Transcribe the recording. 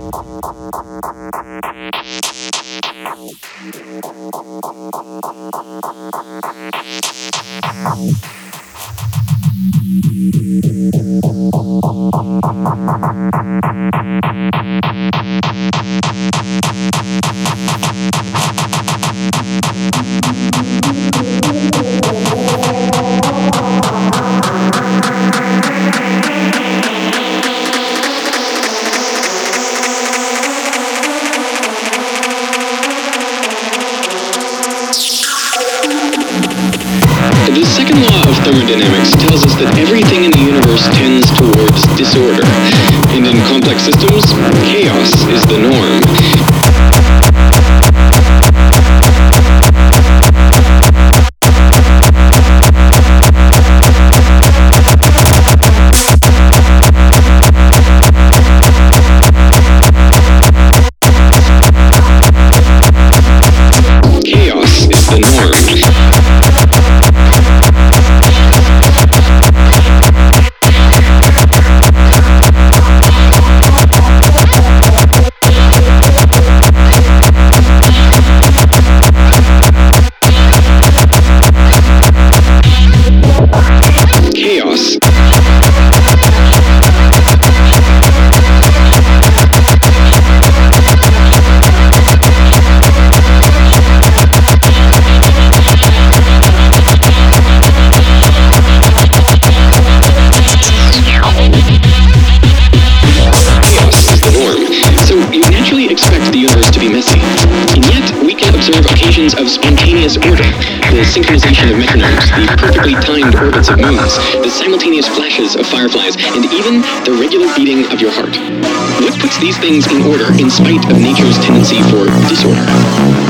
The thermodynamics tells us that everything in the universe tends towards disorder. And in complex systems, chaos is the norm. Of spontaneous order. The synchronization of metronomes, the perfectly timed orbits of moons, the simultaneous flashes of fireflies, and even the regular beating of your heart. What puts these things in order in spite of nature's tendency for disorder?